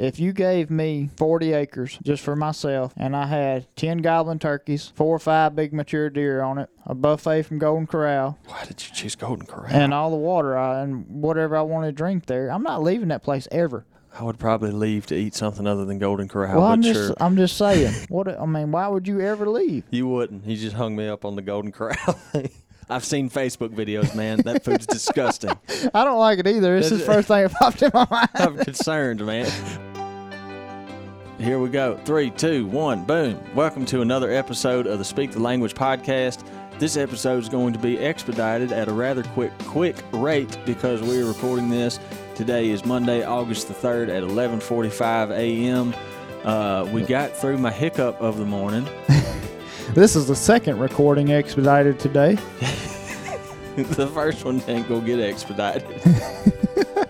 if you gave me 40 acres just for myself and I had 10 goblin turkeys, four or five big mature deer on it, a buffet from Golden Corral, Why did you choose Golden Corral? and all the water I, and whatever I wanted to drink there, I'm not leaving that place ever. I would probably leave to eat something other than Golden Corral, well, but I'm sure. just I'm just saying. What I mean, why would you ever leave? You wouldn't. He just hung me up on the Golden Corral thing. I've seen Facebook videos, man. That food's disgusting. I don't like it either. It's the first thing that popped in my mind. I'm concerned, man. Here we go. Three, two, one, boom. Welcome to another episode of the Speak the Language podcast. This episode is going to be expedited at a rather quick quick rate because we're recording this. Today is Monday, August the 3rd at 11:45 a.m. Uh, we got through my hiccup of the morning. This is the second recording expedited today. the first one ain't gonna get expedited.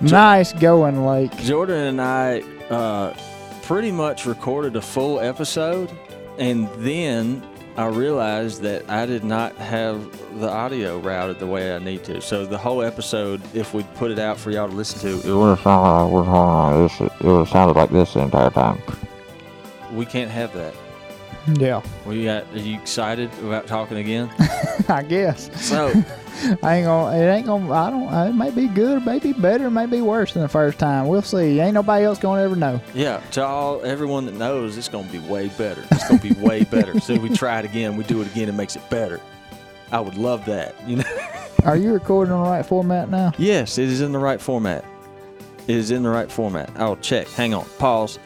Nice going, Lake. Jordan and I uh, pretty much recorded a full episode, and then I realized that I did not have the audio routed the way I need to. So the whole episode, if we put it out for y'all to listen to, It would have sounded like, this, it would have sounded like this the entire time. we can't have that. Yeah, We got. Are you excited about talking again? I guess. So I ain't gonna. It ain't gonna. I don't. It may be good. It may be better. It may be worse than the first time. We'll see. Ain't nobody else gonna ever know. yeah, to all everyone that knows, it's gonna be way better. It's gonna be way better. So we try it again, we do it again, it makes it better. I would love that. You know. Are you recording on the right format now? Yes, it is in the right format. It is in the right format. I'll check. Hang on. Pause.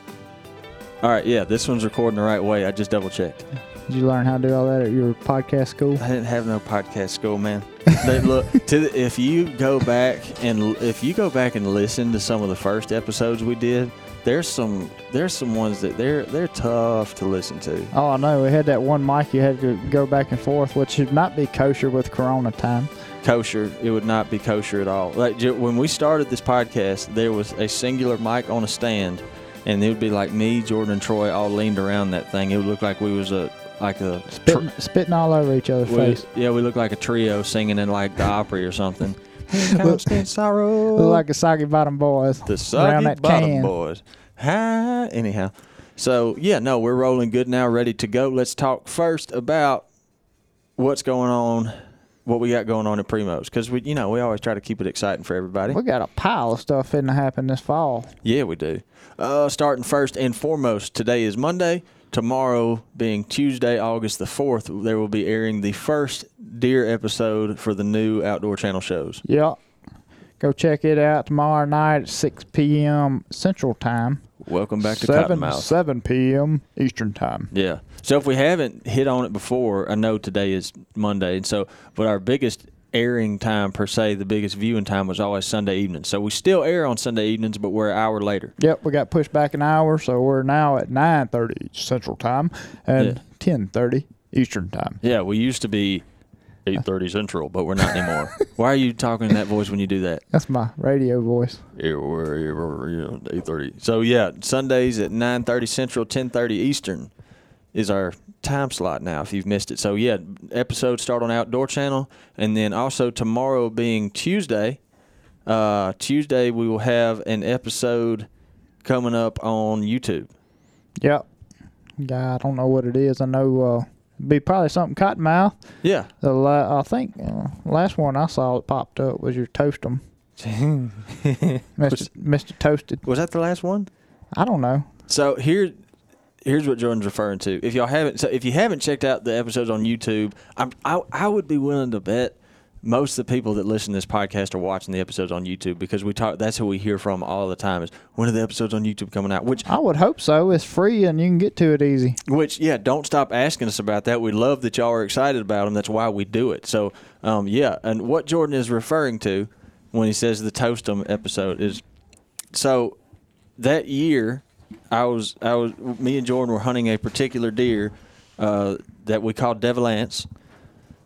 All right, yeah, this one's recording the right way. I just double checked. Did you learn how to do all that at your podcast school? I didn't have no podcast school, man. They look to the, if you go back and if you go back and listen to some of the first episodes we did, there's some there's some ones that they're they're tough to listen to. Oh, I know. We had that one mic you had to go back and forth, which should not be kosher with Corona time. Kosher, it would not be kosher at all. Like when we started this podcast, there was a singular mic on a stand, and it would be like me, Jordan, and Troy all leaned around that thing. It would look like we was a like a tr- Spitting, spitting all over each other's we- face. yeah, we look like a trio singing in like the Opry or something. Constant sorrow. Look like a soggy bottom boys. the soggy that bottom can. boys. Hi. Anyhow, so yeah, no, we're rolling good now, ready to go. Let's talk first about what's going on, what we got going on in Primos, because we, you know, we always try to keep it exciting for everybody. We got a pile of stuff fitting to happen this fall. Yeah, we do. Uh, starting first and foremost, today is Monday. Tomorrow, being Tuesday, August the 4th, there will be airing the first deer episode for the new Outdoor Channel shows. Yep. Go check it out tomorrow night at 6 p.m. Central Time. Welcome back to 7, Cottonmouth. 7 p.m. Eastern Time. Yeah. So if we haven't hit on it before, I know today is Monday, and so but our biggest airing time per se, the biggest viewing time was always Sunday evening. So we still air on Sunday evenings, but we're an hour later. Yep, we got pushed back an hour, so we're now at 9.30 Central Time and 10.30 Eastern Time. Yeah, we used to be eight thirty central, but we're not anymore. Why are you talking in that voice when you do that? That's my radio voice. Yeah, we're, we're, you know, eight thirty. So yeah, Sundays at nine thirty central, ten thirty eastern is our time slot now. If you've missed it, so yeah, episodes start on Outdoor Channel, and then also tomorrow being Tuesday, uh, Tuesday we will have an episode coming up on YouTube. Yep. Yeah, I don't know what it is. I know uh, it'd be probably something cottonmouth. Yeah, The la- I think uh, last one I saw that popped up was your toast 'em, Mr. Mr. Toasted. was that the last one? I don't know. So here, here's what Jordan's referring to. If y'all haven't, so if you haven't checked out the episodes on YouTube, I'm, I I would be willing to bet most of the people that listen to this podcast are watching the episodes on YouTube because we talk. That's who we hear from all the time. Is when are the episodes on YouTube coming out? Which I would hope so. It's free and you can get to it easy. which yeah, don't stop asking us about that. We love that y'all are excited about them. That's why we do it. So um, yeah, and what Jordan is referring to when he says the toast 'em episode is so that year I was I was me and Jordan were hunting a particular deer uh, that we called Devil Ants,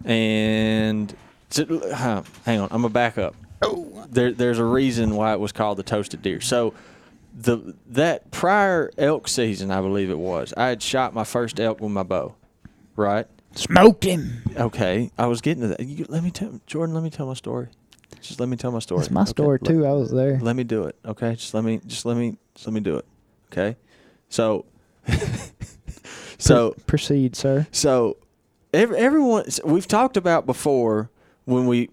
and so- huh, hang on, I'm gonna back up. There, there's a reason why it was called the toasted deer. So the that prior elk season, I believe it was, I had shot my first elk with my bow, right? Smoked him. Okay, I was getting to that. You, let me tell Jordan. Let me tell my story. Just let me tell my story. It's my Okay, story let- too. I was there. let me do it. Okay, just let me just let me just let me do it. Okay, so so Proceed, sir. so every, everyone we've talked about before when we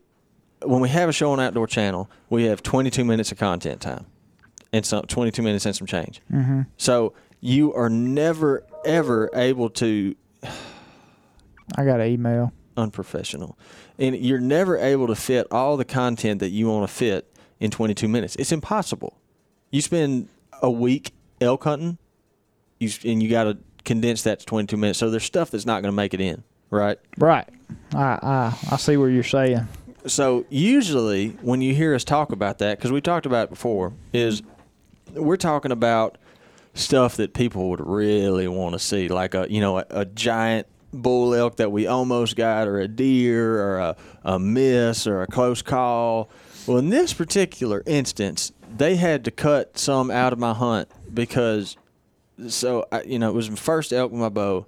when we have a show on Outdoor Channel, we have 22 minutes of content time and some 22 minutes and some change. Mm-hmm. So you are never ever able to I got an email. unprofessional. And you're never able to fit all the content that you want to fit in 22 minutes. It's impossible. You spend a week elk hunting, you and you got to condense that to 22 minutes. So there's stuff that's not going to make it in, right? Right. I I I see what you're saying. So usually when you hear us talk about that, because we talked about it before, is we're talking about stuff that people would really want to see, like a you know a, a giant bull elk that we almost got, or a deer, or a, a miss, or a close call. Well, in this particular instance, they had to cut some out of my hunt because, so I, you know, it was my first elk with my bow,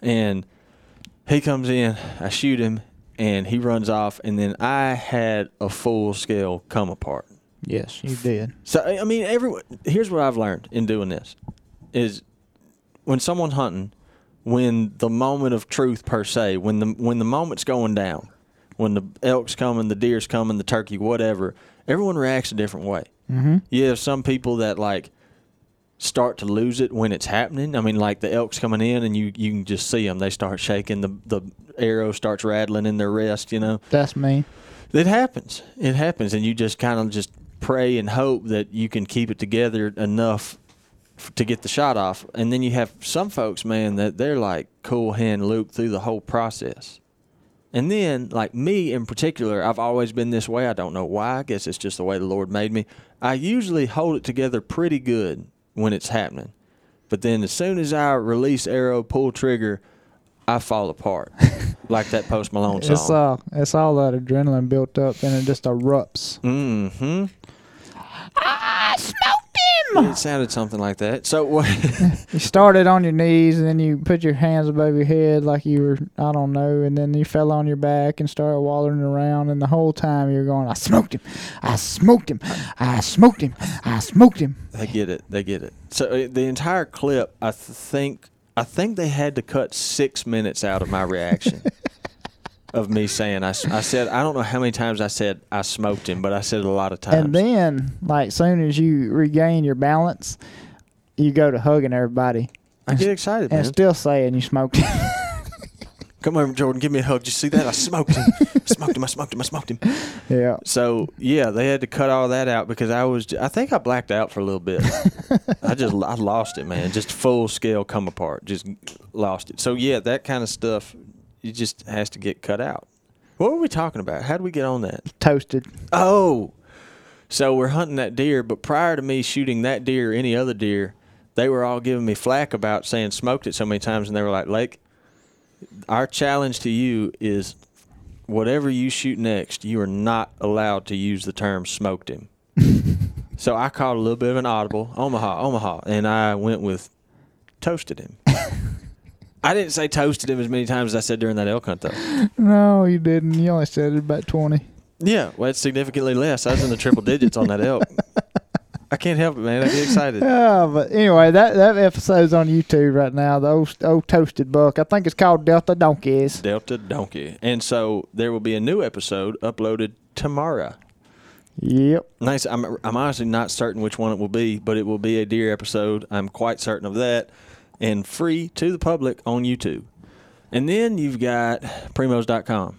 and he comes in, I shoot him, and he runs off, and then I had a full scale come apart. Yes, you did. So I mean, everyone. Here's what I've learned in doing this: is when someone's hunting, when the moment of truth per se, when the when the moment's going down, when the elk's coming, the deer's coming, the turkey, whatever, everyone reacts a different way. Mm-hmm. You have some people that like start to lose it when it's happening. I mean, like the elk's coming in, and you you can just see them. They start shaking. The the arrow starts rattling in their wrist. You know, That's me. it happens. It happens, and you just kind of just pray and hope that you can keep it together enough f- to get the shot off. And then you have some folks, man, that they're like cool hand Luke through the whole process. And then, like me in particular, I've always been this way. I don't know why. I guess it's just the way the Lord made me. I usually hold it together pretty good when it's happening. But then as soon as I release arrow, pull trigger, I fall apart. like that Post Malone song. It's all it's all that adrenaline built up and it just erupts. Mm-hmm. I smoked him. It sounded something like that. So what? You started on your knees and then you put your hands above your head like you were I don't know, and then you fell on your back and started wallering around and the whole time you're going, I smoked him, I smoked him, I smoked him, I smoked him. they get it. They get it. So uh, the entire clip, I think, I think they had to cut six minutes out of my reaction of me saying I, I said I don't know how many times I said I smoked him, but I said it a lot of times. And then, like, soon as you regain your balance, you go to hugging everybody I get excited, and man. still saying you smoked him. Come over, Jordan. Give me a hug. Did you see that? I smoked him. smoked him. I smoked him. I smoked him. yeah. So yeah, they had to cut all that out because I was. I think I blacked out for a little bit. I just I lost it, man. Just full scale come apart. Just lost it. So yeah, that kind of stuff, it just has to get cut out. What were we talking about? How did we get on that? Toasted. Oh, so we're hunting that deer, but prior to me shooting that deer or any other deer, they were all giving me flack about saying smoked it so many times, and they were like, Lake, our challenge to you is whatever you shoot next, you are not allowed to use the term smoked him. so I called a little bit of an audible, Omaha, Omaha, and I went with toasted him. I didn't say toasted him as many times as I said during that elk hunt, though. No, you didn't. You only said it about 20. Yeah, well, it's significantly less. I was in the triple digits on that elk. I can't help it, man. I get excited. Yeah, but anyway, that, that episode's on YouTube right now. The old, old toasted buck. I think it's called Delta Donkeys. Delta Donkey. And so there will be a new episode uploaded tomorrow. Yep. Nice. I'm, I'm honestly not certain which one it will be, but it will be a deer episode. I'm quite certain of that. And free to the public on YouTube. And then you've got primos.com.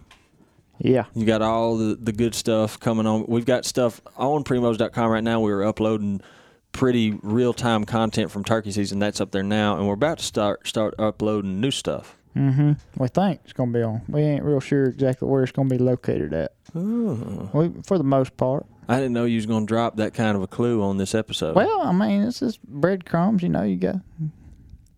Yeah. You got all the, the good stuff coming on. We've got stuff on primos.com right now. We're uploading pretty real time content from turkey season. That's up there now, and we're about to start start uploading new stuff. Mm-hmm. We think it's going to be on. We ain't real sure exactly where it's going to be located at. Ooh. We, for the most part. I didn't know you was going to drop that kind of a clue on this episode. Well, I mean, it's just breadcrumbs. You know, you got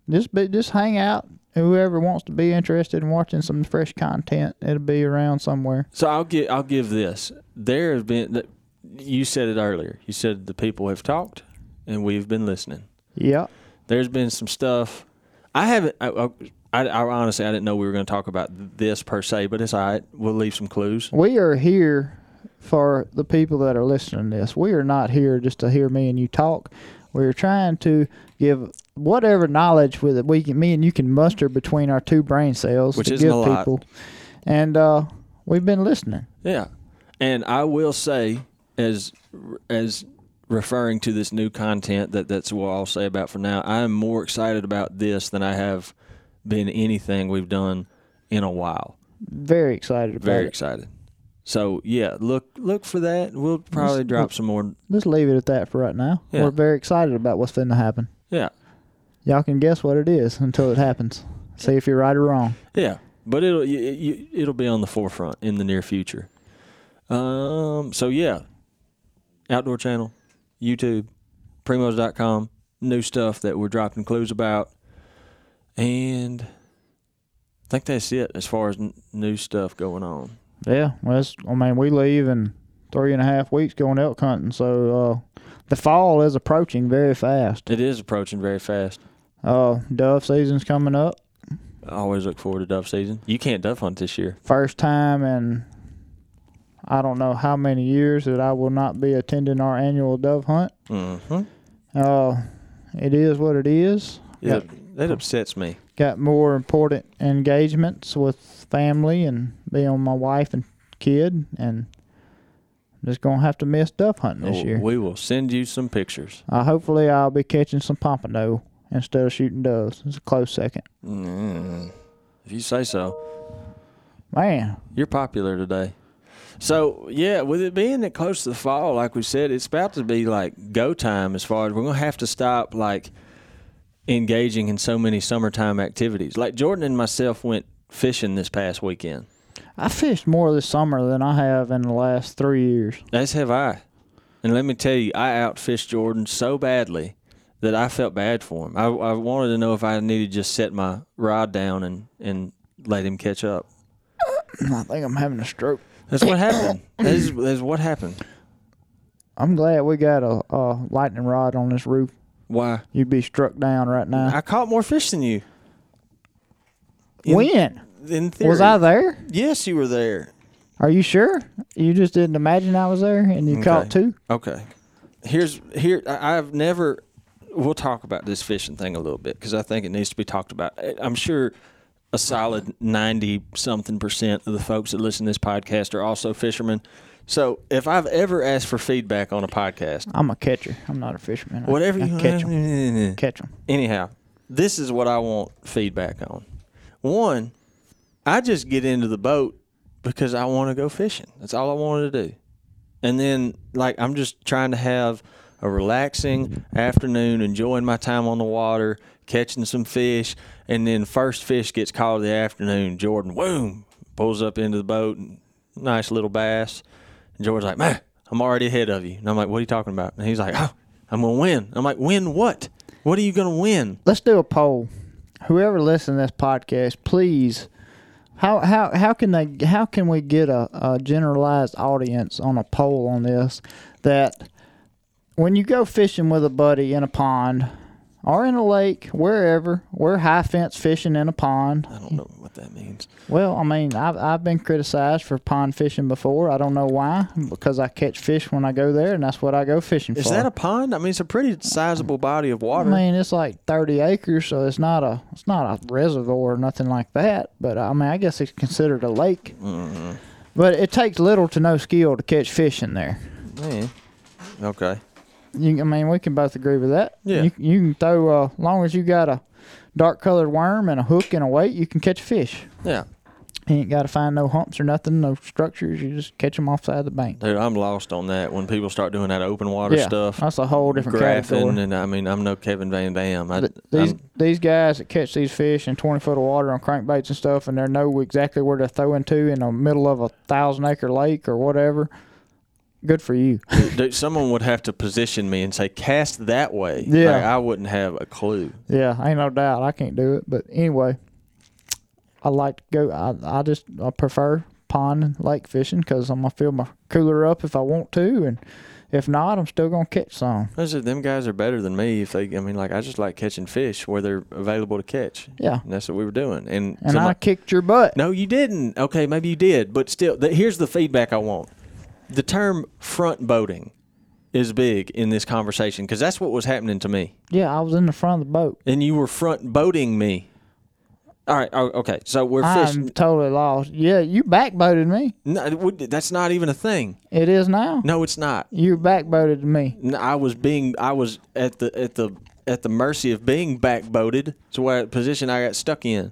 just be, just hang out. Whoever wants to be interested in watching some fresh content, it'll be around somewhere. so I'll give I'll give this. There has been you said it earlier. You said the people have talked, and we've been listening. Yeah. There's been some stuff. I haven't. I, I, I, I honestly I didn't know we were going to talk about this per se, but it's all right. We'll leave some clues. We are here for the people that are listening to this. We are not here just to hear me and you talk. We're trying to give whatever knowledge with it we can, me and you can muster between our two brain cells Which to isn't give a lot. people. And uh, we've been listening. Yeah, and I will say, as as referring to this new content, that that's what I'll say about for now. I am more excited about this than I have been anything we've done in a while. Very excited about Very it. excited. So yeah, look look for that. We'll probably drop some more. Let's leave it at that for right now. Yeah. We're very excited about what's going to happen. Yeah, Y'all can guess what it is until it happens. See if you're right or wrong. yeah, but it'll y- it'll be on the forefront in the near future. Um. So yeah, Outdoor Channel, YouTube, Primos.com, new stuff that we're dropping clues about, and I think that's it as far as n- new stuff going on. Yeah, well, I mean, we leave in three and a half weeks going elk hunting, so uh, the fall is approaching very fast. It is approaching very fast. Uh, dove season's coming up. I always look forward to dove season. You can't dove hunt this year. First time in I don't know how many years that I will not be attending our annual dove hunt. Mm-hmm. Uh, it is what it is. Yeah, Got, that upsets me. got more important engagements with family and being with my wife and kid, and I'm just gonna have to miss dove hunting this Oh, year. We will send you some pictures. Uh, hopefully, I'll be catching some pompano instead of shooting doves. It's a close second. Mm, if you say so. Man, You're popular today. So yeah, with it being that close to the fall, like we said, it's about to be like go time as far as we're gonna have to stop like engaging in so many summertime activities. Like Jordan and myself went fishing this past weekend. I fished more this summer than I have in the last three years. As have I. And let me tell you, I outfished Jordan so badly that I felt bad for him. I, I wanted to know if I needed to just set my rod down and, and let him catch up. I think I'm having a stroke. That's what happened. That's, that's what happened. I'm glad we got a, a lightning rod on this roof. Why? You'd be struck down right now. I caught more fish than you. In- when In theory. was I there? Yes, you were there. Are you sure? You just didn't imagine I was there, and you Okay. caught two. Okay. Here's here. I've never. We'll talk about this fishing thing a little bit because I think it needs to be talked about. I'm sure a solid ninety something percent of the folks that listen to this podcast are also fishermen. So if I've ever asked for feedback on a podcast, I'm a catcher. I'm not a fisherman. Whatever I you catch them. Catch them. anyhow, this is what I want feedback on. One, I just get into the boat because I want to go fishing. That's all I wanted to do. And then, like, I'm just trying to have a relaxing afternoon, enjoying my time on the water, catching some fish. And then, first fish gets caught in the afternoon. Jordan, boom, pulls up into the boat, nice little bass. And Jordan's like, man, I'm already ahead of you. And I'm like, what are you talking about? And he's like, oh, I'm to win. I'm like, win what? What are you to win? Let's do a poll. Whoever listens to this podcast, please. How how how can they how can we get a, a generalized audience on a poll on this that when you go fishing with a buddy in a pond or in a lake, wherever, we're high fence fishing in a pond. I don't know what that means. Well, I mean, I've I've been criticized for pond fishing before. I don't know why, because I catch fish when I go there, and that's what I go fishing for. Is for. that a pond? I mean, it's a pretty sizable body of water. I mean, it's like thirty acres, so it's not a it's not a reservoir or nothing like that. But I mean, I guess it's considered a lake. Mm-hmm. But it takes little to no skill to catch fish in there. Man. Okay. You, I mean, we can both agree with that. Yeah. You, you can throw uh, long as you got a dark colored worm and a hook and a weight, you can catch a fish. Yeah. You ain't got to find no humps or nothing, no structures. You just catch them off the side of the bank. Dude, I'm lost on that. When people start doing that open water yeah, stuff, that's a whole different graphing, category. and I mean, I'm no Kevin Van Dam. I, Th- these I'm- these guys that catch these fish in 20 foot of water on crankbaits and stuff, and they know exactly where they're throwing to in the middle of a thousand acre lake or whatever. Good for you. dude, someone would have to position me and say, cast that way. Yeah. Like, I wouldn't have a clue. Yeah, ain't no doubt I can't do it. But anyway, I like to go. I I just I prefer pond and lake fishing because I'm gonna fill my cooler up if I want to, and if not, I'm still gonna catch some. Said, them guys are better than me. If they, I mean, like, I just like catching fish where they're available to catch. Yeah, And that's what we were doing. And, and so I kicked your butt. no, you didn't. Okay, maybe you did, but still, th- here's the feedback I want. The term front boating is big in this conversation because that's what was happening to me. Yeah, I was in the front of the boat. And you were front boating me. All right. Oh, okay. So we're I'm fishing. totally lost. Yeah, you backboated me. No, it would- that's not even a thing. It is now. No, it's not. You backboated me. No, I was being. I was at the at the at the mercy of being backboated. So what position I got stuck in.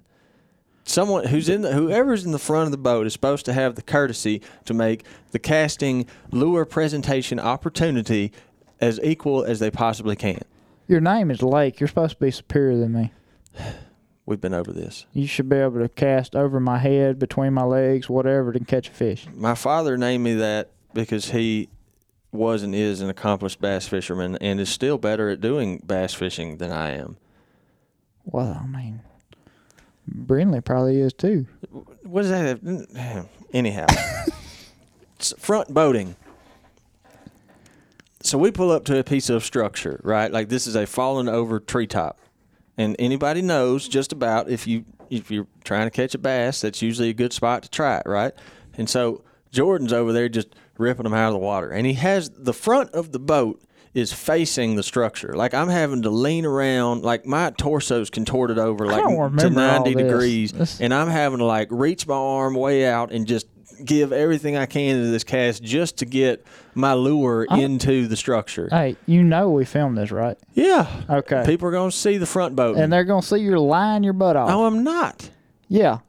Someone who's in the whoever's in the front of the boat is supposed to have the courtesy to make the casting lure presentation opportunity as equal as they possibly can. Your name is Lake. You're supposed to be superior than me. We've been over this. You should be able to cast over my head, between my legs, whatever, to catch a fish. My father named me that because he was and is an accomplished bass fisherman and is still better at doing bass fishing than I am. Well, I mean, Brindley probably is too. What does that have? Mm, anyhow, it's front boating. So we pull up to a piece of structure, right? Like this is a fallen over treetop, and anybody knows just about if you if you're trying to catch a bass, that's usually a good spot to try it, right? And so Jordan's over there just ripping them out of the water, and he has the front of the boat is facing the structure. Like I'm having to lean around, like my torso's contorted over like to 90 degrees, This- and I'm having to like reach my arm way out and just give everything I can to this cast just to get my lure into the structure. Hey, you know we filmed this, right? yeah. Okay. People are going to see the front boat. And they're gonna see you lying your butt off. no, I'm not. Yeah.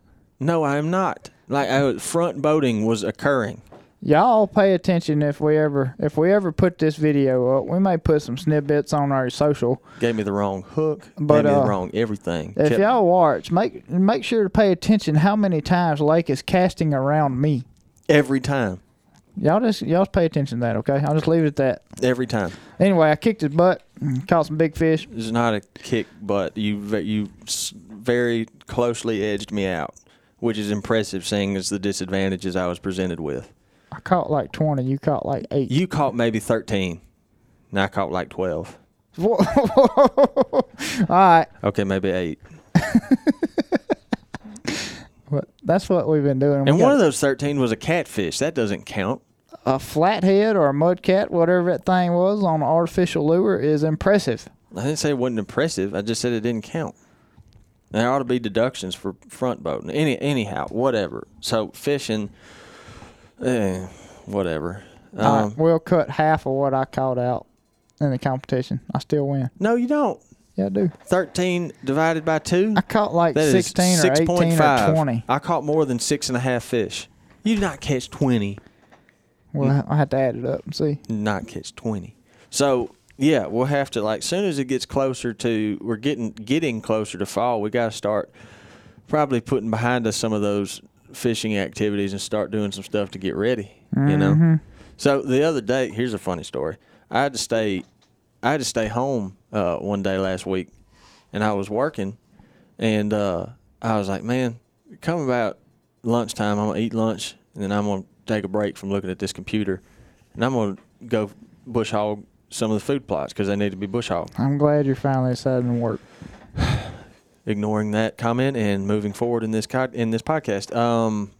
No, I am not. Like I, front boating was occurring. Y'all pay attention if we ever if we ever put this video up. We may put some snippets on our social. Gave me the wrong hook. But, gave me uh, the wrong everything. If Kept- y'all watch, make make sure to pay attention how many times Lake is casting around me. every time. Y'all just y'all just pay attention to that, okay? I'll just leave it at that. Every time. Anyway, I kicked his butt, caught some big fish. It's not a kick, but you you very closely edged me out, which is impressive, seeing as the disadvantages I was presented with. I caught like twenty. You caught like eight. You caught maybe thirteen, and I caught like twelve. All right, Okay, maybe eight. but that's what we've been doing. And We one of those thirteen was a catfish. That doesn't count. a flathead or a mudcat, whatever that thing was on an artificial lure, is impressive. I didn't say it wasn't impressive. I just said it didn't count. There ought to be deductions for front boating. Any anyhow, whatever. So fishing, eh, whatever. Um, All right, we'll cut half of what I caught out in the competition. I still win. No, you don't. Yeah, I do. Thirteen divided by two. I caught like That is 16 or 18 or 20. I caught more than six and a half fish. You did not catch twenty. Well, I had to add it up and see. Not catch twenty. So yeah, we'll have to like soon as it gets closer to we're getting getting closer to fall, we got to start probably putting behind us some of those fishing activities and start doing some stuff to get ready. You know. So the other day, here's a funny story. I had to stay, I had to stay home uh, one day last week, and I was working, and uh, I was like, man, come about lunchtime, I'm gonna eat lunch, and then I'm gonna take a break from looking at this computer, and I'm gonna go bush hog some of the food plots because they need to be bush hogged. I'm glad you're finally deciding to work. ignoring that comment and moving forward in this co- in this podcast. Um,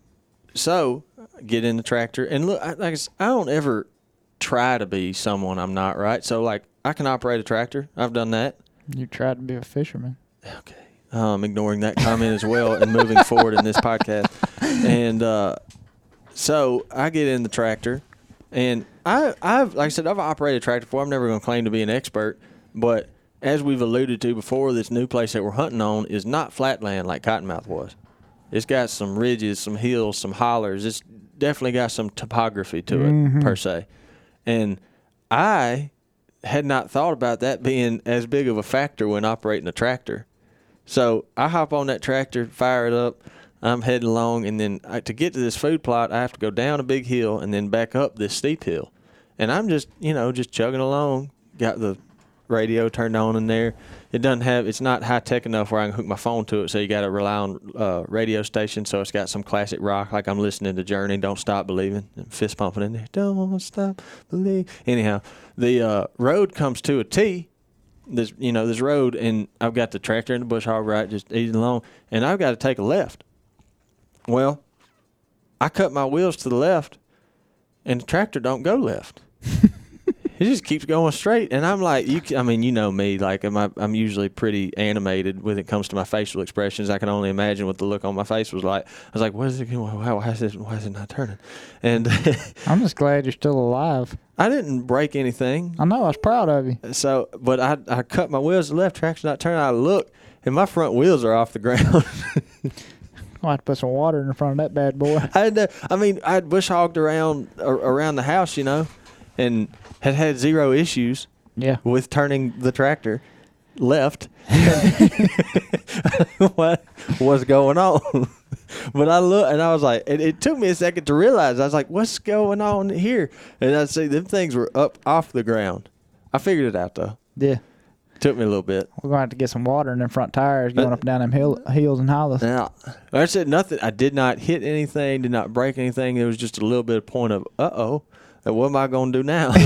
so get in the tractor and look. I, like I, I don't ever try to be someone I'm not. Right. So like I can operate a tractor. I've done that. You tried to be a fisherman. Okay. Um, ignoring that comment as well and moving forward in this podcast. And uh, so I get in the tractor, and I, I've like I said, I've operated a tractor before. I'm never going to claim to be an expert, but as we've alluded to before, this new place that we're hunting on is not flat land like Cottonmouth was. It's got some ridges, some hills, some hollers. It's definitely got some topography to it mm-hmm. per se, and I had not thought about that being as big of a factor when operating a tractor. So I hop on that tractor, fire it up. I'm heading along, and then I, to get to this food plot, I have to go down a big hill and then back up this steep hill. And I'm just, you know, just chugging along. Got the radio turned on in there. It doesn't have, it's not high tech enough where I can hook my phone to it. So you got to rely on uh, radio station. So it's got some classic rock, like I'm listening to Journey, Don't Stop Believing, and fist pumping in there. Don't stop believing. Anyhow, the uh, road comes to a T this you know this road and I've got the tractor and the bush hog right just easing along and I've got to take a left. Well, I cut my wheels to the left and the tractor don't go left. It just keeps going straight, and I'm like, you. I mean, you know me. Like, am I, I'm usually pretty animated when it comes to my facial expressions. I can only imagine what the look on my face was like. I was like, what is it? Why, why is it? Why is it not turning? And I'm just glad you're still alive. I didn't break anything. I know. I was proud of you. So, but I I cut my wheels to left, traction not turning. I look, and my front wheels are off the ground. I'll have to put some water in front of that bad boy. I had I mean, I had bush hogged around ar- around the house, you know, and had had zero issues Yeah. with turning the tractor left. what was going on? but I look and I was like, it, it took me a second to realize. I was like, what's going on here? And I see them things were up off the ground. I figured it out though. Yeah. Took me a little bit. We're going to have to get some water in them front tires going Uh, up and down them hill, hills and hollows. Now, I said nothing. I did not hit anything. Did not break anything. It was just a little bit of point of, uh oh, what am I going to do now?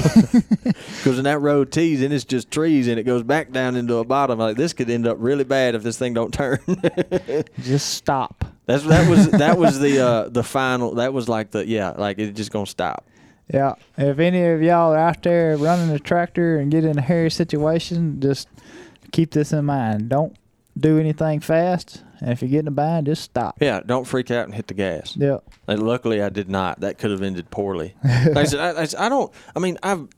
Because in that road tees and it's just trees and it goes back down into a bottom. Like this could end up really bad if this thing don't turn. Just stop. That's that was that was the uh the final. That was like the yeah, like it's just gonna stop. Yeah. If any of y'all are out there running a tractor and get in a hairy situation, just keep this in mind. Don't do anything fast. And if you get in a bind, just stop. Yeah, don't freak out and hit the gas. Yeah. Like, luckily, I did not. That could have ended poorly. I said, I, I, I don't. I mean, I've,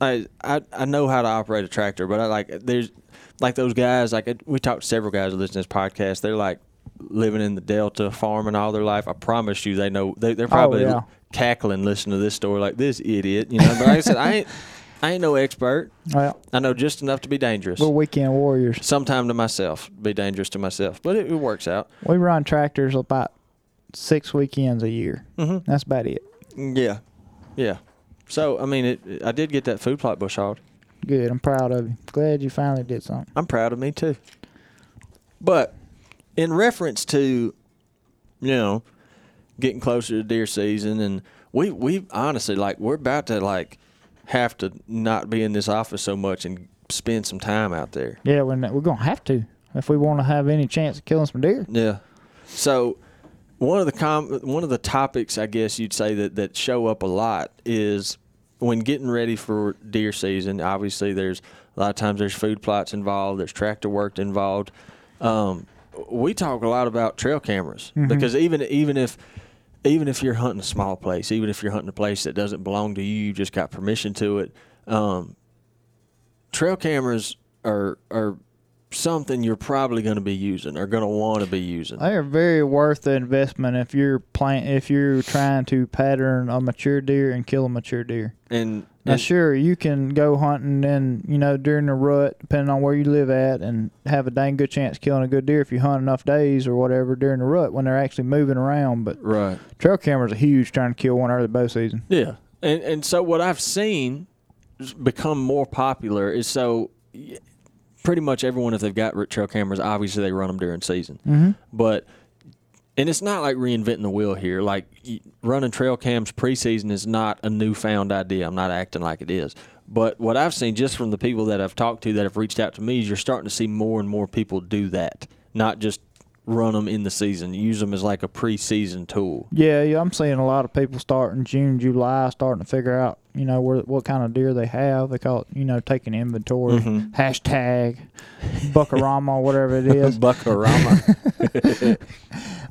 I, I, I know how to operate a tractor, but I like there's like those guys. Like we talked to several guys who listen to this podcast. They're like living in the Delta, farming all their life. I promise you, they know. They, they're oh, probably yeah. cackling listening to this story like this idiot. You know, but like I said, I ain't, I ain't no expert. Well, I know just enough to be dangerous. we're weekend warriors. Sometime to myself, be dangerous to myself, but it, it works out. We run tractors about six weekends a year. Mm-hmm. That's about it. Yeah, yeah. So I mean, it, I did get that food plot bush hogged. Good. I'm proud of you. Glad you finally did something. I'm proud of me too. But in reference to, you know, getting closer to deer season, and we we honestly like we're about to like have to not be in this office so much and spend some time out there. Yeah, we're, we're going to have to if we want to have any chance of killing some deer. Yeah. So one of the com- one of the topics I guess you'd say that that show up a lot is when getting ready for deer season. Obviously, there's a lot of times there's food plots involved. There's tractor work involved. Um, we talk a lot about trail cameras because even even if even if you're hunting a small place, even if you're hunting a place that doesn't belong to you, you just got permission to it. Um, trail cameras are are something you're probably going to be using or going to want to be using. They are very worth the investment if you're playing if you're trying to pattern a mature deer and kill a mature deer. And, Now, and sure, you can go hunting and you know during the rut, depending on where you live at, and have a dang good chance of killing a good deer if you hunt enough days or whatever during the rut when they're actually moving around. But right, trail cameras are huge trying to kill one early bow season. yeah, and and so what I've seen become more popular is so pretty much everyone if they've got trail cameras, obviously they run them during season, Mm-hmm. but. And it's not like reinventing the wheel here. Like running trail cams preseason is not a newfound idea. I'm not acting like it is. But what I've seen just from the people that I've talked to that have reached out to me is you're starting to see more and more people do that. Not just run them in the season. Use them as like a preseason tool. Yeah, yeah, I'm seeing a lot of people starting June, July, starting to figure out, you know, where what kind of deer they have. They call it, you know, taking inventory. Mhm. Hashtag Buckarama, whatever it is. Buckarama.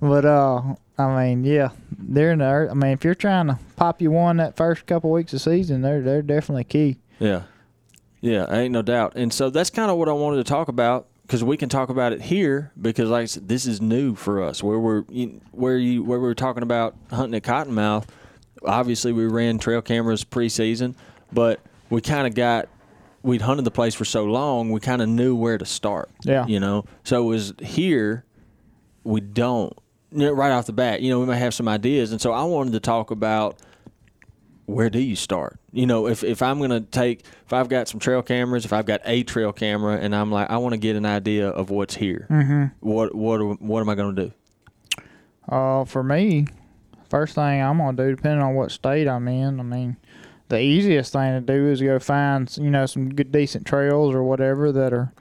But uh, I mean, yeah, they're in there. I mean, if you're trying to pop you one that first couple weeks of season, they're they're definitely key. yeah. Yeah, ain't no doubt. And so that's kind of what I wanted to talk about because we can talk about it here because, like I said, this is new for us. Where we're where you where we were talking about hunting at Cottonmouth. Obviously, we ran trail cameras preseason, but we kind of got we'd hunted the place for so long, we kind of knew where to start. Yeah. you know. So it was here we don't right off the bat. You know, we may have some ideas, and so I wanted to talk about where do you start? You know, if, if I'm gonna take if I've got some trail cameras, if I've got a trail camera, and I'm like I want to get an idea of what's here. Mm-hmm. What what what am I gonna do? Uh, for me, first thing I'm gonna do, depending on what state I'm in, I mean, the easiest thing to do is go find you know some good decent trails or whatever that are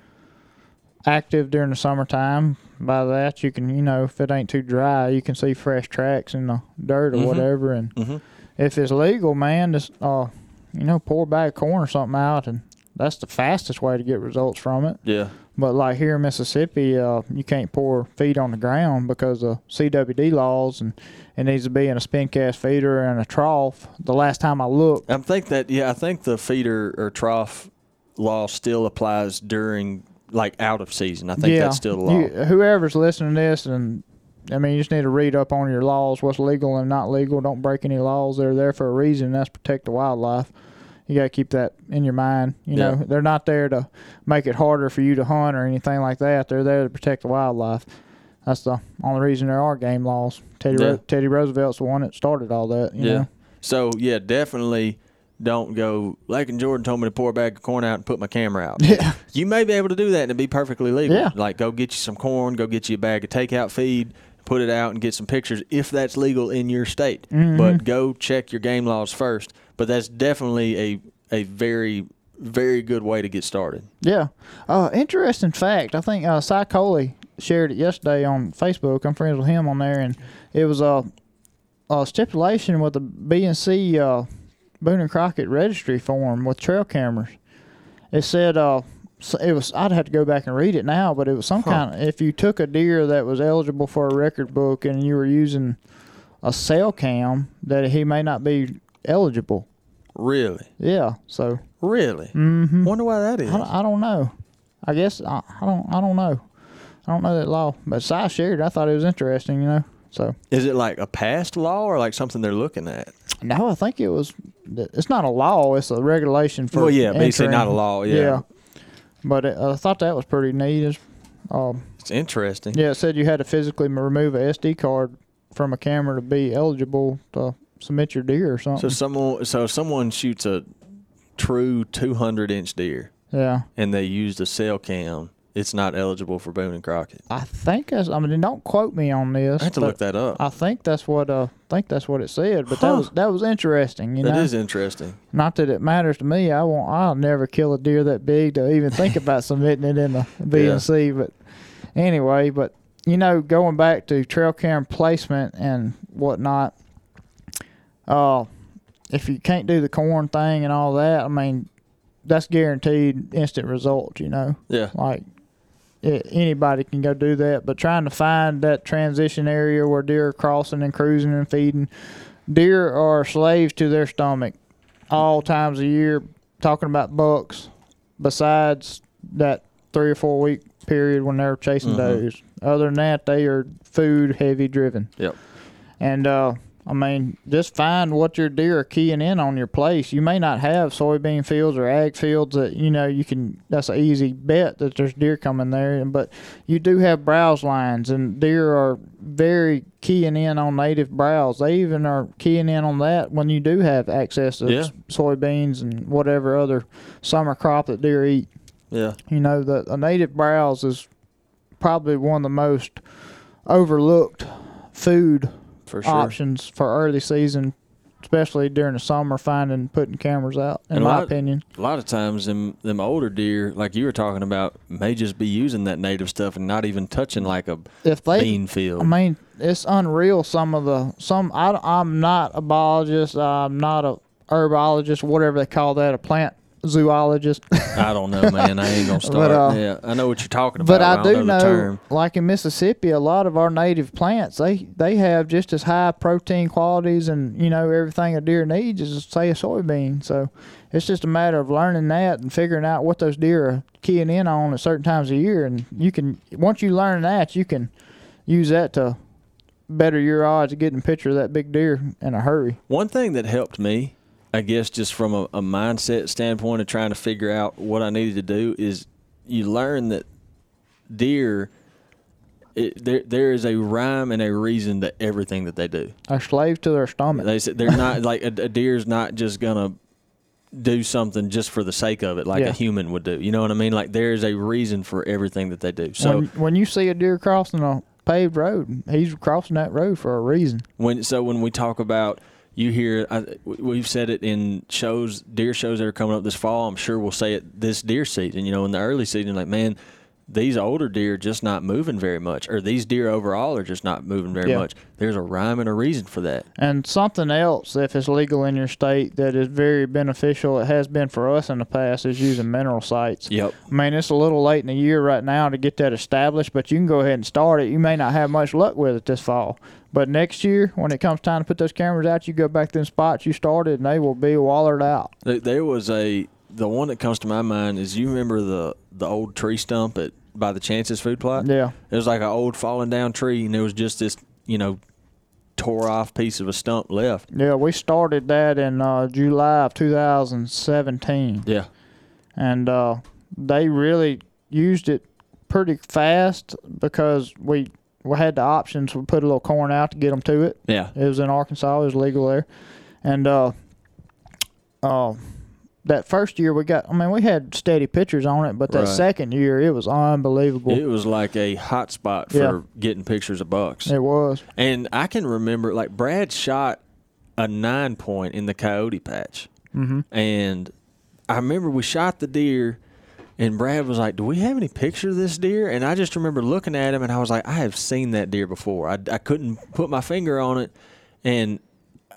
active during the summertime. By that, you can you know if it ain't too dry, you can see fresh tracks in the dirt or Mhm. whatever, and Mm-hmm. If it's legal, man, just uh, you know, pour a bag corn or something out, and that's the fastest way to get results from it. Yeah. But like here in Mississippi, uh, you can't pour feed on the ground because of CWD laws, and it needs to be in a spin cast feeder and a trough. The last time I looked, I think that yeah, I think the feeder or trough law still applies during like out of season. I think yeah, that's still the law. you- whoever's listening to this, and I mean, you just need to read up on your laws, what's legal and not legal. Don't break any laws. They're there for a reason. That's protect the wildlife. You got to keep that in your mind. You Yeah. know, they're not there to make it harder for you to hunt or anything like that. They're there to protect the wildlife. That's the only reason there are game laws. Teddy Yeah. Ro- Teddy Roosevelt's the one that started all that. You yeah. know? So yeah, definitely don't go. Lake and Jordan told me to pour a bag of corn out and put my camera out. Yeah. You may be able to do that and it'd be perfectly legal. Yeah. Like go get you some corn, go get you a bag of takeout feed, put it out and get some pictures if that's legal in your state. Mm-hmm. But go check your game laws first. But that's definitely a a very very good way to get started. Yeah. Uh, interesting fact. I think uh, Cy Coley shared it yesterday on Facebook. I'm friends with him on there, and it was a, a stipulation with the BNC uh, Boone and Crockett registry form with trail cameras. It said uh, it was. I'd have to go back and read it now, but it was some Huh. kind. Of, if you took a deer that was eligible for a record book and you were using a cell cam, that he may not be eligible. Really? Yeah. So. Really? Mm-hmm. Wonder why that is. I, don't- I don't know. I guess I, I don't. I don't know. I don't know that law, but Cy shared. I thought it was interesting. You know. So Is it like a past law or like something they're looking at? no, I think it was. It's not a law. It's a regulation for. well, yeah, basically not a law. Yeah. But it, I thought that was pretty neat. It's, Um, It's interesting. yeah, it said you had to physically remove a SD card from a camera to be eligible to submit your deer or something. So someone, so someone shoots a true 200 inch deer yeah, and they used a cell cam, it's not eligible for Boone and Crockett. I think that's. I mean, don't quote me on this. I have to look that up. I think that's what. Uh, think that's what it said. But that Huh. was that was interesting. You That know, is interesting. Not that it matters to me. I won't. I'll never kill a deer that big to even think about submitting it in the BNC. But anyway, but you know, going back to trail cam placement and whatnot. Uh, if you can't do the corn thing and all that, I mean, that's guaranteed instant results. You know, Yeah. like. Anybody can go do that, but trying to find that transition area where deer are crossing and cruising and feeding, deer are slaves to their stomach all times of year talking about bucks besides that three or four week period when they're chasing Mhm. does other than that they are food heavy driven Yep. and uh I mean, just find what your deer are keying in on your place. You may not have soybean fields or ag fields that you know you can. That's an easy bet that there's deer coming there, but you do have browse lines, and deer are very keying in on native browse. They even are keying in on that when you do have access to Yeah. soybeans and whatever other summer crop that deer eat. Yeah. You know, the a native browse is probably one of the most overlooked food For sure. options for early season, especially during the summer. Finding putting cameras out, in And my lot- opinion. A lot of times, them them older deer, like you were talking about, may just be using that native stuff and not even touching like a If they, bean field. I mean, it's unreal. Some of the some. I, I'm not a biologist. I'm not a herbologist. Whatever they call that, a plant zoologist. I don't know, man. I ain't gonna start. uh, yeah, I know what you're talking about. But I don't do know, know, like in Mississippi, a lot of our native plants they they have just as high protein qualities and you know everything a deer needs as say a soybean. So it's just a matter of learning that and figuring out what those deer are keying in on at certain times of year. And you can once you learn that, you can use that to better your odds of getting a picture of that big deer in a hurry. One thing that helped me, I guess, just from a, a mindset standpoint of trying to figure out what I needed to do, is you learn that deer, it, there there is a rhyme and a reason to everything that they do. A slave to their stomach. They said they're not like a, a deer's not just gonna do something just for the sake of it, like Yeah. a human would do. You know what I mean? Like there's a reason for everything that they do. So when, when you see a deer crossing a paved road, he's crossing that road for a reason. when so when we talk about you hear I, we've said it in shows deer shows that are coming up this fall i'm sure we'll say it this deer season you know in the early season like man these older deer just not moving very much, or these deer overall are just not moving very Yeah. much. There's a rhyme and a reason for that. And something else, if it's legal in your state, that is very beneficial, it has been for us in the past, is using mineral sites. Yep. I mean, it's a little late in the year right now to get that established, but you can go ahead and start it. You may not have much luck with it this fall. But next year, when it comes time to put those cameras out, you go back to the spots you started, and they will be wallered out. There- was a the one that comes to my mind is you remember the the old tree stump at by the Chances food plot. Yeah. It was like an old fallen down tree, and there was just this you know tore off piece of a stump left. Yeah, we started that in uh, July of 2017. Yeah. and uh, they really used it pretty fast because we we had the options. We put a little corn out to get them to it. Yeah. It was in Arkansas. It was legal there, and uh, uh, that first year we got. I mean, we had steady pictures on it, but that Right. second year it was unbelievable. It was like a hot spot for Yeah. getting pictures of bucks. It was. And I can remember, like Brad shot a nine point in the coyote patch, hmm and I remember we shot the deer, and Brad was like, "Do we have any picture of this deer?" And I just remember looking at him, and I was like, "I have seen that deer before." I, I couldn't put my finger on it, and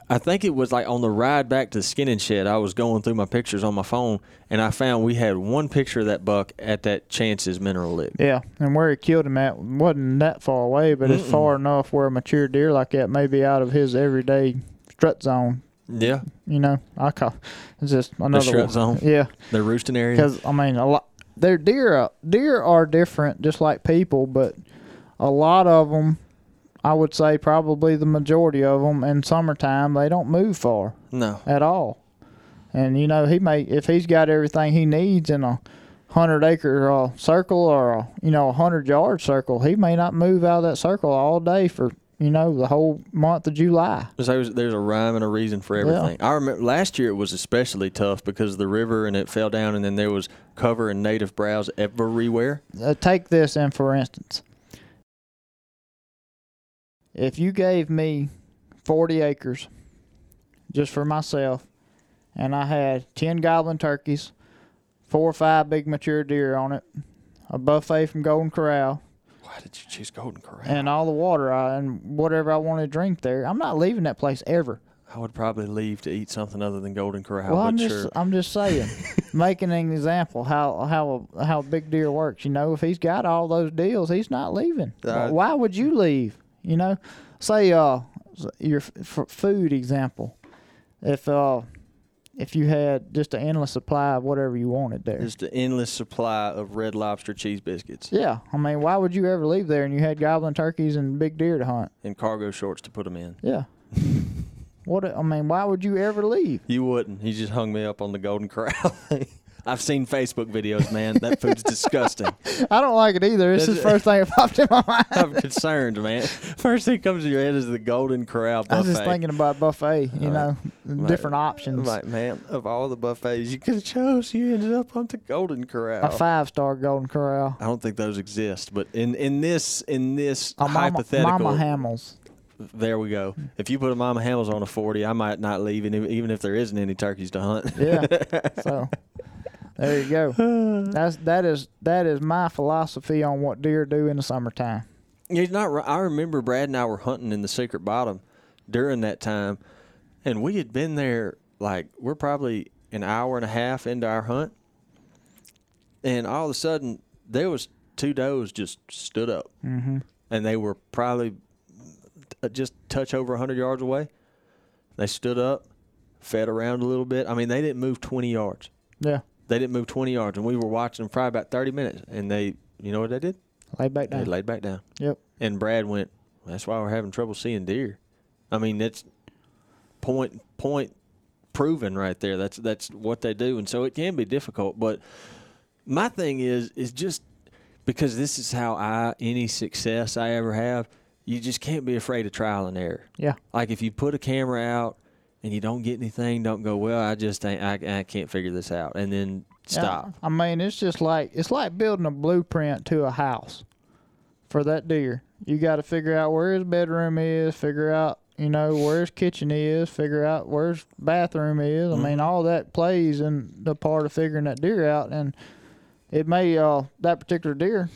I think it was like on the ride back to the skinning shed. I was going through my pictures on my phone, and I found we had one picture of that buck at that Chance's mineral lick. Yeah, and where he killed him at wasn't that far away, but it's far enough where a mature deer like that may be out of his everyday strut zone. Yeah, You know, I call it's just another strut one. zone. Yeah, the roosting area. because I mean, a lot they're deer. uh, Deer are different, just like people, but a lot of them, I would say, probably the majority of them in summertime, they don't move far No, at all. And you know, he may if he's got everything he needs in a hundred acre uh, circle or a you know a hundred yard circle, he may not move out of that circle all day for you know the whole month of July. There's, there's a rhyme and a reason for everything. I remember last year it was especially tough because of the river and it fell down, and then there was cover and native browse everywhere. Uh, take this in for instance. If you gave me 40 acres just for myself, and I had 10 goblin turkeys, four or five big mature deer on it, a buffet from Golden Corral, Why did you choose Golden Corral? and all the water I, and whatever I wanted to drink there, I'm not leaving that place ever. I would probably leave to eat something other than Golden Corral, well, but I'm just sure. I'm just saying, making an example how how a, how big deer works. You know, if he's got all those deals, he's not leaving. Uh, Why would you leave? You know, say uh your f- food example. If uh if you had just an endless supply of whatever you wanted there. Just an endless supply of red lobster cheese biscuits yeah, I mean, why would you ever leave there and you had goblin turkeys and big deer to hunt? and cargo shorts to put them in. Yeah. what I mean, why would you ever leave? You wouldn't. He just hung me up on the Golden Corral. I've seen Facebook videos, man. That food's disgusting. I don't like it either. It's That's- the first thing that popped in my mind. I'm concerned, man. First thing comes to your head is the Golden Corral buffet. I was just thinking about buffet, you Right. Different options. I'm like, man, of all the buffets you could have chose, you ended up on the Golden Corral. A five star Golden Corral. I don't think those exist, but in in this in this A mama, hypothetical, mama Hamil's. there we go. Hmm. If you put a Mama Hamil's on a forty, I might not leave, even even if there isn't any turkeys to hunt. Yeah. so there you go. That's that is that is my philosophy on what deer do in the summertime. He's not. I remember Brad and I were hunting in the Secret Bottom during that time, and we had been there like we're probably an hour and a half into our hunt, and all of a sudden there was two does just stood up, Mm-hmm. and they were probably uh, just touch over hundred yards away. They stood up, fed around a little bit. I mean, they didn't move twenty yards. Yeah. They didn't move twenty yards, and we were watching them probably about thirty minutes, and they, you know what they did? Lay back They down. laid back down. Yep. And Brad went, "That's why we're having trouble seeing deer." I mean, that's point point proven right there. That's that's what they do, and so it can be difficult. But my thing is is just because this is how I any success I ever have. You just can't be afraid of trial and error. Yeah. Like if you put a camera out and you don't get anything, don't go. Well, I just ain't, I I can't figure this out, and then stop. Yeah, I mean, it's just like it's like building a blueprint to a house for that deer. You got to figure out where his bedroom is, figure out you know where his kitchen is, figure out where his bathroom is. I mean, all that plays in the part of figuring that deer out. And it may uh that particular deer,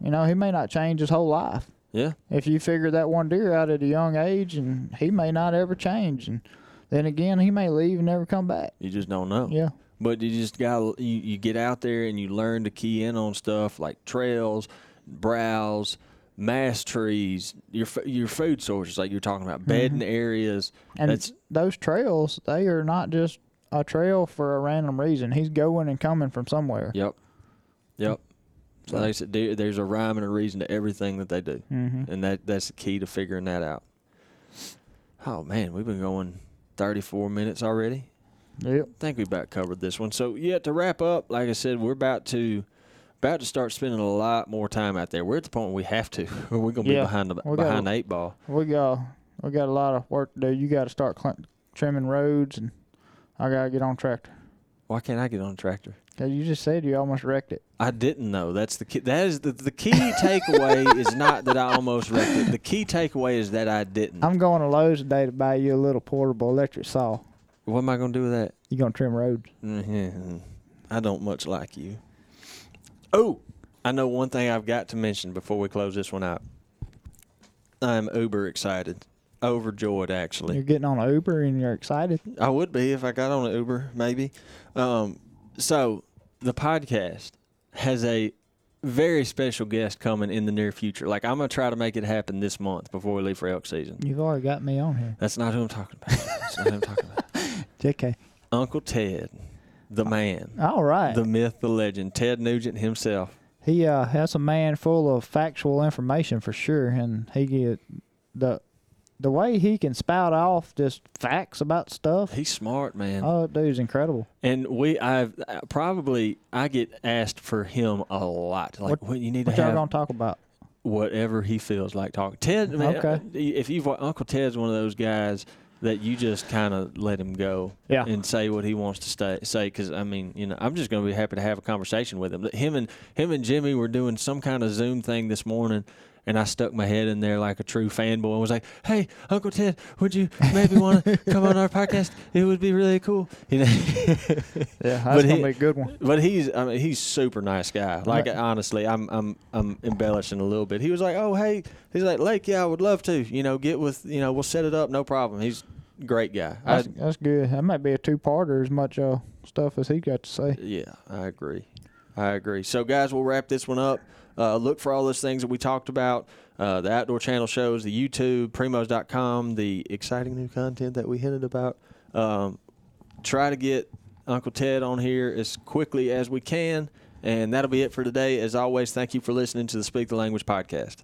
you know, he may not change his whole life. Yeah. If you figure that one deer out at a young age, and he may not ever change, and then again he may leave and never come back. You just don't know. Yeah. But you just got you, you get out there and you learn to key in on stuff like trails, browse, mass trees, your your food sources like you're talking about, bedding areas. Mm-hmm. And That's those trails, they are not just a trail for a random reason. He's going and coming from somewhere. yep, yep. So like I said, there- there's a rhyme and a reason to everything that they do, Mm-hmm. and that that's the key to figuring that out. Oh man, we've been going 34 minutes already. Yep. I think we about covered this one. So yeah, to wrap up, like I said, we're about to about to start spending a lot more time out there. We're at the point where we have to. We're gonna Yeah, be behind the we behind the eight ball. We got we got a lot of work to do. You got to start cl- trimming roads, and I gotta get on tractor. Why can't I get on a tractor? Cause you just said you almost wrecked it. I didn't know. That's the key. That is the the key takeaway is not that I almost wrecked it. The key takeaway is that I didn't. I'm going to Lowe's today to buy you a little portable electric saw. what am I gonna do with that? You gonna trim roads? Mhm. I don't much like you. Oh, I know one thing I've got to mention before we close this one out. I'm uber excited, overjoyed actually. You're getting on Uber and you're excited. I would be if I got on an Uber, maybe. Um, so the podcast has a very special guest coming in the near future. Like I'm gonna try to make it happen this month before we leave for elk season. You've already got me on here. That's not who I'm talking about. That's not who I'm talking about. JK. Uncle Ted, the man, All right. the myth, the legend, Ted Nugent himself. he uh has a man full of factual information for sure, and he get the the way he can spout off just facts about stuff. He's smart, man. Oh, dude's incredible. And we, I've uh, probably, I get asked for him a lot. Like, What- what, you need What to y'all have gonna talk about? whatever he feels like talking. Ted, man, Okay. if you've Uncle Ted's one of those guys that you just kind of let him go Yeah. and say what he wants to stay, say. Because I mean, you know, I'm just going to be happy to have a conversation with him. Him and him and Jimmy were doing some kind of Zoom thing this morning. And I stuck my head in there like a true fanboy and was like, "Hey, Uncle Ted, would you maybe want to come on our podcast? It would be really cool." You know, Yeah, that's But gonna he- be a good one. but he's I mean he's super nice guy. Like Right. honestly, I'm I'm I'm embellishing a little bit. He was like, "Oh, hey." He's like, "Lake, yeah, I would love to. You know, get with, you know, we'll set it up, no problem." He's great guy. I, That's, that's good. That might be a two-parter as much uh, stuff as he got to say. yeah, I agree. I agree. So guys, we'll wrap this one up. Uh, look for all those things that we talked about. Uh, the outdoor channel shows, the YouTube, primos.com, the exciting new content that we hinted about. Um, try to get Uncle Ted on here as quickly as we can. And that'll be it for today. As always, thank you for listening to the Speak the Language podcast.